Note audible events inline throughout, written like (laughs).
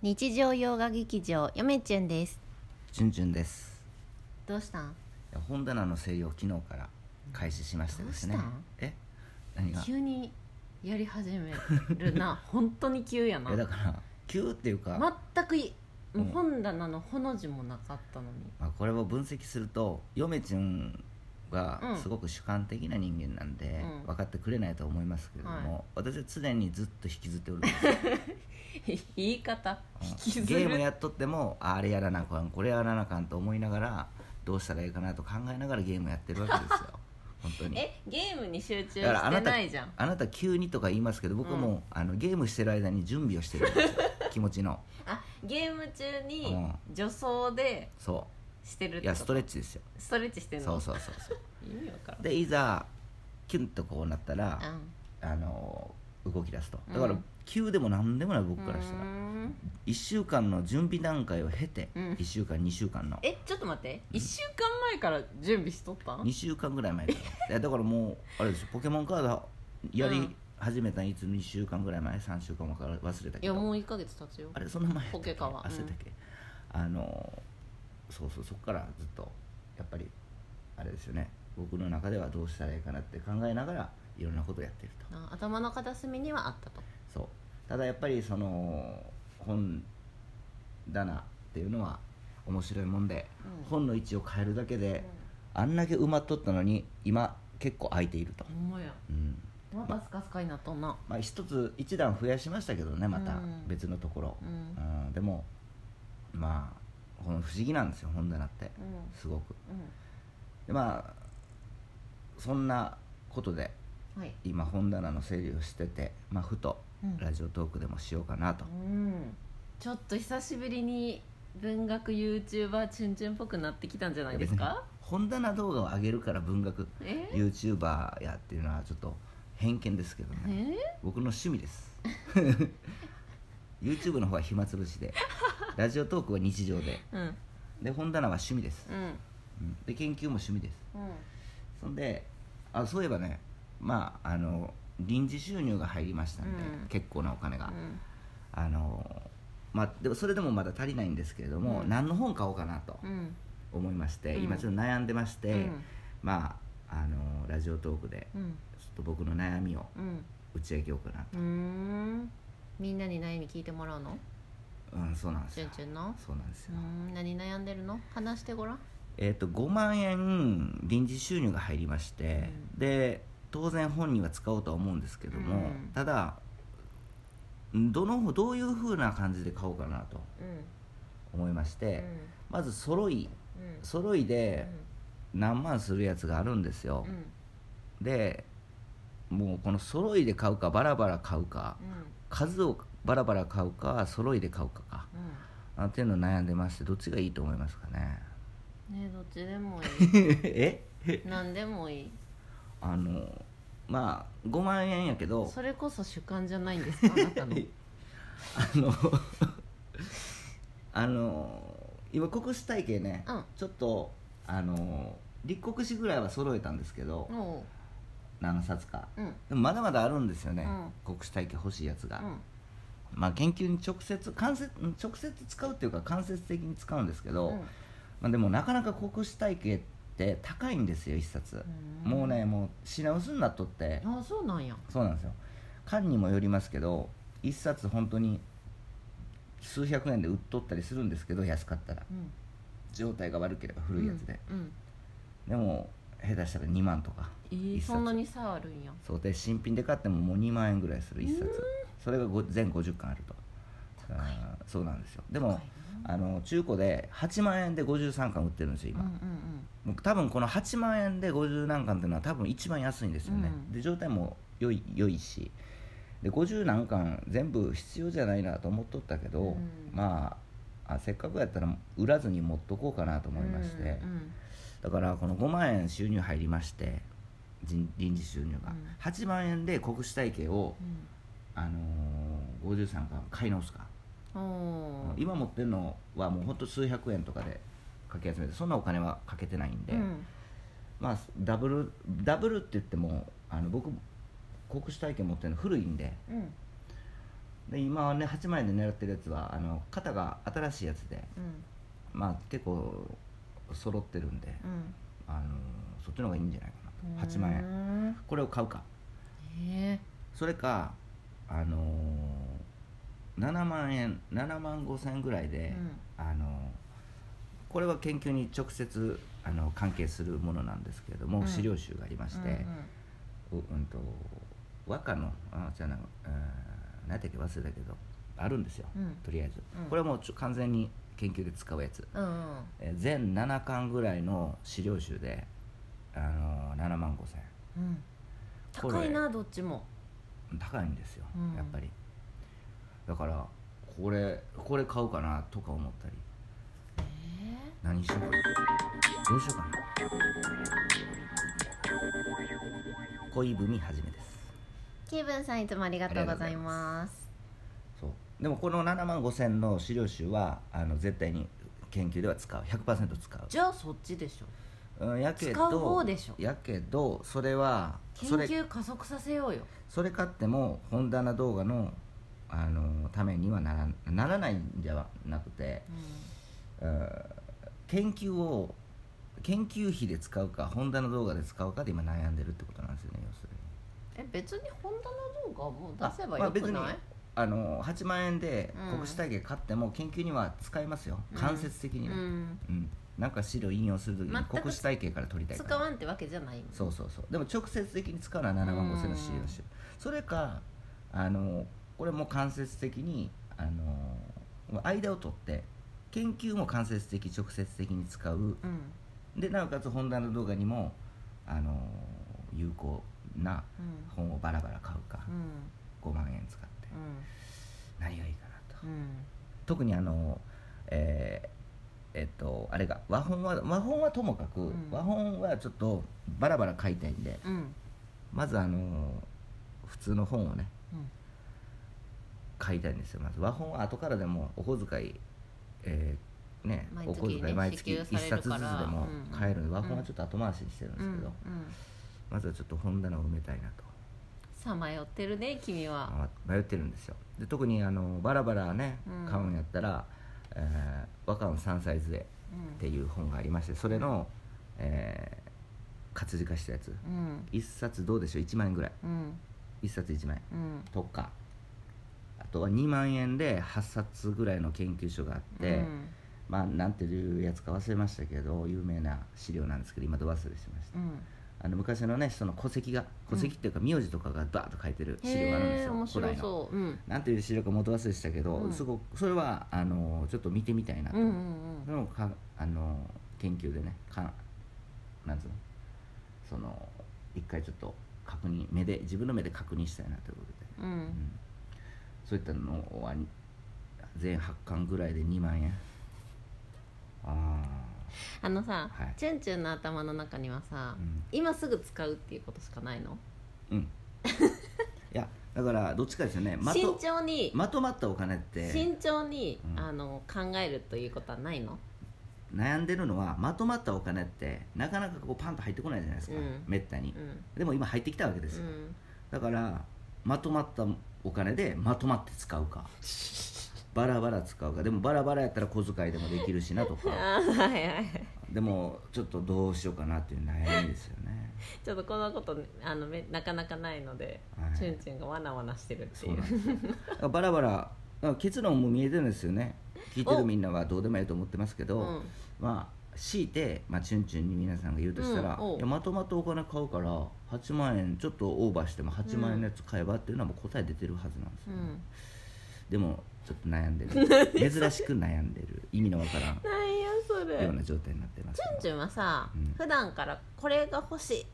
日常洋画劇場よめちゅんです。チュンチュンです。どうしたん？いや本棚の整理を昨日から開始しましてですね。どうしたん？え？何が？急にやり始めるな。(laughs) 本当に急やな。えだから急っていうか、全くいもううん。本棚のほの字もなかったのに。まあ、これを分析すると嫁ちゃんがうん。すごく主観的な人間なんで、うん。分かってくれないと思いますけれども、は私は常にずっと引きずっておるんですよ。(laughs) 言い方。うん。引きずる。ゲームやっとってもああれやらなあかんこれやらなあかんと思いながらどうしたらいいかなと考えながらゲームやってるわけですよ。(laughs) 本当に。えゲームに集中しだからあなたてないじゃん。あなた急にとか言いますけど僕はもう、あのゲームしてる間に準備をしてるんですよ。気持ちの。(laughs) あゲーム中にうん。女装でそしてるいやストレッチですよ。ストレッチしてんの？そうそうそうそう。意味わからん。でいざキュンとこうなったら、うん。あの動き出すと。うん。だから、急でも何でもない僕からしたらうーん。1週間の準備段階を経て、うん。1週間2週間の。えちょっと待って。1週間前から準備しとったん？2週間ぐらい前から。(laughs) いやだからもうあれですよ。ポケモンカードやり始めたのいつ？2週間ぐらい前？3週間前から忘れたけど。いやもう1ヶ月経つよ。あれそんな前やったっけ？ポケカは。忘れたっけ、あのそうそうそこからずっとやっぱりあれですよね。僕の中ではどうしたらいいかなって考えながらいろんなことをやってると。あ頭の片隅にはあったと。そう。ただやっぱりその本棚っていうのは面白いもんで、うん。本の位置を変えるだけで、あんだけ埋まっとったのに今結構空いていると、ほんまや。うん。またスカスカになっとんな。まあ、一つ一段増やしましたけどねまたうん。別のところ、うん。うん。でもまあこの不思議なんですよ本棚って。うん。すごく。うでまあそんなことでんはい。今本棚の整理をしてて、まあ、ふとうん。ラジオトークでもしようかなと、うん。ちょっと久しぶりに文学 YouTuber チュンチュンっぽくなってきたんじゃないですか？本棚動画を上げるから文学え？YouTuber やっていうのはちょっと偏見ですけどね。え？僕の趣味です。(laughs) YouTube の方は暇つぶしでラジオトークは日常で。うん。で本棚は趣味です、うん。うん。で研究も趣味です。うん。そんであそういえばねまああの臨時収入が入りましたんで、うん。結構なお金が、うん。あのまあでもそれでもまだ足りないんですけれども、うん。何の本買おうかなとうん。思いまして、うん。今ちょっと悩んでまして、うん。まああのラジオトークでうん。ちょっと僕の悩みをうん。打ち明けようかなうーん。みんなに悩み聞いてもらうの？うんそうなんですよ。チュンチュンの？そうなんですうよ、ーん何悩んでるの？話してごらん。えっ、と5万円臨時収入が入りまして、うん。で当然本には使おうとは思うんですけども、うん。ただどのどういうふうな感じで買おうかなとうん。思いまして、うまず揃いん。揃いで何万するやつがあるんですよ。うん、うんでもうこの揃いで買うかバラバラ買うか数をバラバラ買うか揃いで買うかか。うん。あっていうのを悩んでましてどっちがいいと思いますかね？うんねえどっちでもい (laughs) え？い何でもいい。あのまあ5万円やけど。それこそ主観じゃないんですかあなたの。(laughs) あのあの今国史体系ね、うん。ちょっとあの立国史ぐらいは揃えたんですけど、何冊か。うん。でもまだまだあるんですよね、う国史体系欲しいやつが、うんまあ研究に直接間接うん直接使うっていうか間接的に使うんですけど、うん。まあ、でもなかなか国史体系って高いんですよ一冊、うん。もうねもう品薄になっとって。あそうなんや。そうなんですよ。缶にもよりますけど一冊本当に数百円で売っとったりするんですけど安かったら。うん。状態が悪ければ古いやつで、うん。でも下手したら2万とかえーそんなに差あるんや。そうで新品で買ってももう2万円ぐらいする一冊。それがご全50巻あると。あーそうなんですよ。でもあの中古で8万円で53巻売ってるんですよ今、うんうん多分この8万円で50何巻っていうのは多分一番安いんですよね、うん。で状態も良い良いし。で50何巻全部必要じゃないなと思っとったけど、うん。まああせっかくやったら売らずに持っとこうかなと思いまして、うんうん。だからこの5万円収入入りまして人臨時収入が、うん。8万円で国史体系を、あのー、53巻買い直すか、今持ってるのはもうほんと数百円とかでかき集めてそんなお金はかけてないんで、うん。まあダブルダブルって言ってもあの僕国史体験持ってるの古いんで。うんで今はね8万円で狙ってるやつはあの型が新しいやつでうん。まあ結構揃ってるんで、うん。あのそっちの方がいいんじゃないかな。と8万円円これを買うか。へえそれかあのー7万円7万5千円ぐらいで、あのーこれは研究に直接あの関係するものなんですけれども、うん。資料集がありまして、ううんと和歌のあじゃあなんかうん何やったっけ忘れたけどあるんですよ、うん。とりあえず、うん。これはもうちょ完全に研究で使うやつ、うんうん。えー全7巻ぐらいの資料集で、あのー7万5千円。うん。これ高いなどっちも。高いんですよ、うん。やっぱり。だからこれこれ買うかなとか思ったり。え何しようかな。どうしようかな。恋文はじめです気分さんいつもありがとうございます。そう。でもこの7万5千の資料集はあの絶対に研究では使う。100%使う。じゃあそっちでしょ。うんやけど使う方でしょ。やけどそれは研それ究加速させようよ。それ買っても本棚動画のあのためにはならならないんじゃなくて、うん研究を研究費で使うか本棚動画で使うかで今悩んでるってことなんですよね要するにえ別に本棚動画も出せばよくない、あの8万円でうん。国試体系買っても研究には使えますよ、うん。間接的には、うん。うん。なんか資料引用するときに国試体系から取りたいから。使わんってわけじゃないもんそうそうそう。でも直接的に使うのは7万5千の資料集。それかあのこれも間接的にあの間を取って研究も間接的直接的に使う。うん。でなおかつ本棚動画にもあの有効なうん。本をバラバラ買うか。うん。5万円使って。何がいいかなと。うん。特にあのえーえっとあれが和本は和本はともかく、うん。和本はちょっとバラバラ買いたいんでうん。うんまずあの普通の本をねうん。買いたいんですよ。まず和本は後からでもお小遣いえーねお小遣いね毎月支給1冊ずつでもうん。買えるので和本はちょっと後回しにしてるんですけど、まずはちょっと本棚を埋めたいなと。さまよってるね君は。ま迷ってるんですよ。で特にあのバラバラねうん。買うんやったら「えー和歌の3歳図絵」っていう本がありましてそれの、えー活字化したやつ。うん。1冊どうでしょう？1万円ぐらい。うん。1冊1万円うん。とかあとは2万円で8冊ぐらいの研究書があって、うん。まあなんていうやつか忘れましたけど有名な資料なんですけど今ど忘れしました、うんあの昔のね人の戸籍が戸籍っていうか名字とかがバーッと書いてる資料があるんですよ、古代の。そう。うん。なんていう資料か元忘れしたけど、うん。すごくそれはあのちょっと見てみたいなと、うんうんそれもかあの研究でねかなんつうの？その一回ちょっと確認目で自分の目で確認したいなということで、うん。ううん。んそういったのは全8巻ぐらいで2万円。ああのさ、はい。チュンチュンの頭の中にはさ、うん。今すぐ使うっていうことしかないの？あうん。いやだからどっちかですよね。ま慎と重に、まとまったお金って慎重に、うん。あの考えるということはないの？悩んでるのはまとまったお金ってなかなかこうパンと入ってこないじゃないですか、うん。めったに。うん。でも今入ってきたわけですよ、うん。だからまとまったお金でまとまって使うか (laughs) バラバラ使うかでもバラバラやったら小遣いでもできるしなとか。(laughs) はいはいでもちょっとどうしようかなっていう悩みですよね。(laughs) ちょっとこのことあのめなかなかないので、はい。チュンチュンがわなわなしてるっていう。なんですよ。だからバラバラ結論も見えてるんですよね。聞いてるみんなはどうでもいいと思ってますけど、うん。まあ強いて、まあ、チュンチュンに皆さんが言うとしたら、うん。いやまとまったお金買うから8万円ちょっとオーバーしても8万円のやつ買えばっていうのはもう答え出てるはずなんですよ、うんでもちょっと悩んでる。(laughs) 珍しく悩んでる。意味のわからん。なんやそれ。ような状態になってます。チュンチュンはさ、うん。普段からこれが欲しい。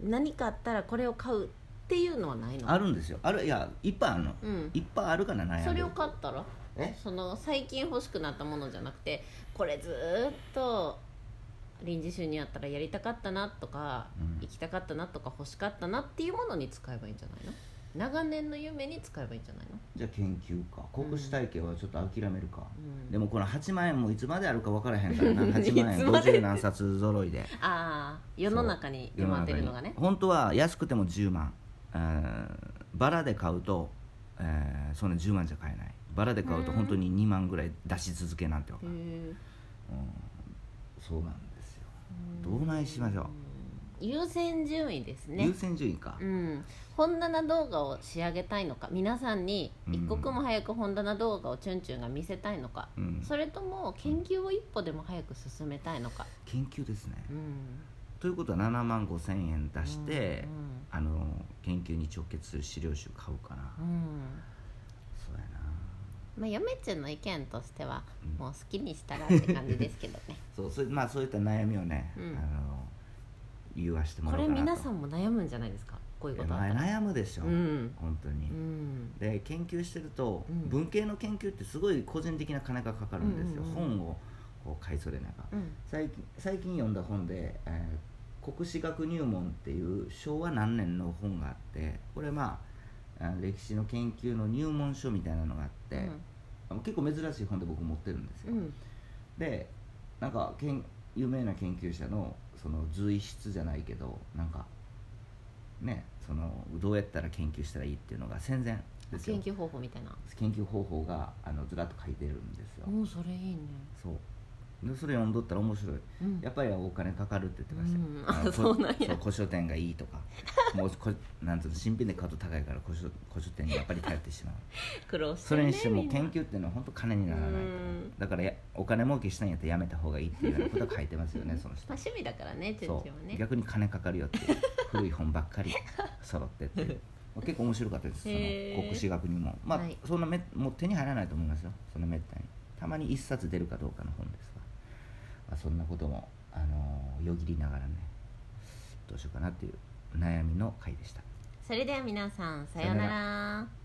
何かあったらこれを買うっていうのはないの？あるんですよ。あるいやいっぱいあるの、うん。いっぱいあるから悩んでるそれを買ったら？え？その最近欲しくなったものじゃなくてこれずーっと臨時収入あったらやりたかったなとか、うん。行きたかったなとか欲しかったなっていうものに使えばいいんじゃないの？長年の夢に使えばいいんじゃないの？じゃあ研究か。国試体系はちょっと諦めるか、うん。でもこの8万円もいつまであるか分からへんからな。(laughs) 8万円。いつまで？50何冊揃いで。ああ世の中に出回ってるのがね。本当は安くても10万。うんバラで買うと、ええーそんな10万じゃ買えない。バラで買うとうん。本当に2万ぐらい出し続けなんてわかへる、えそうなんですよ。どうないしましょう、優先順位ですね。優先順位か、うん、本棚動画を仕上げたいのか。皆さんにうん。一刻も早く本棚動画をチュンチュンが見せたいのか、うん。それとも研究を一歩でも早く進めたいのか、研究ですね、うん、ということは7万5千円出して、うあの研究に直結する資料集買うかな、んうん。そうやな。まあ、嫁ちゃんの意見としてはうん。もう好きにしたらって感じですけどね。(laughs) そうそれまあそういった悩みをね、うん。あの言わしてもこれらおうかなと。皆さんも悩むんじゃないですか？こういうこと悩むでしょ、うん。本当に、うん。で研究してると、うん。文系の研究ってすごい個人的な金がかかるんですよ、うんうんうん。本をこう買いそれながら。うん。最近最近読んだ本で、えー国史学入門」っていう昭和何年の本があってこれまああ歴史の研究の入門書みたいなのがあって、あの結構珍しい本で僕持ってるんですよ、うん。でなんかけん有名な研究者のその随筆じゃないけどなんかねそのどうやったら研究したらいいっていうのが戦前ですよ。研究方法みたいな。研究方法があのずらっと書いてるんですよ、おおそれいいね。そうでそれ読んどったら面白い。うん。やっぱりお金かかるって言ってましたよ、うん。あの (laughs) そうなんや。古書店がいいとか。もうこなんつうの新品で買うと高いから古書古書店にやっぱり頼ってしまう。(laughs) 苦労してそれにしても研究っていうのは本当金にならないだからやお金儲けしたんやったらやめた方がいいっていうようなことは書いてますよね (laughs) その人。まあ、趣味だからねチュンそチュンはね。う逆に金かかるよって古い本ばっかり揃ってっていう。まあ結構面白かったですその国史学にも。まあ、はい。そんなめもう手に入らないと思いますよそんなめったに。たまに一冊出るかどうかの本ですわ、まあ、そんなことも、あのーよぎりながらねどうしようかなっていう悩みの回でした。それでは皆さんさようなら。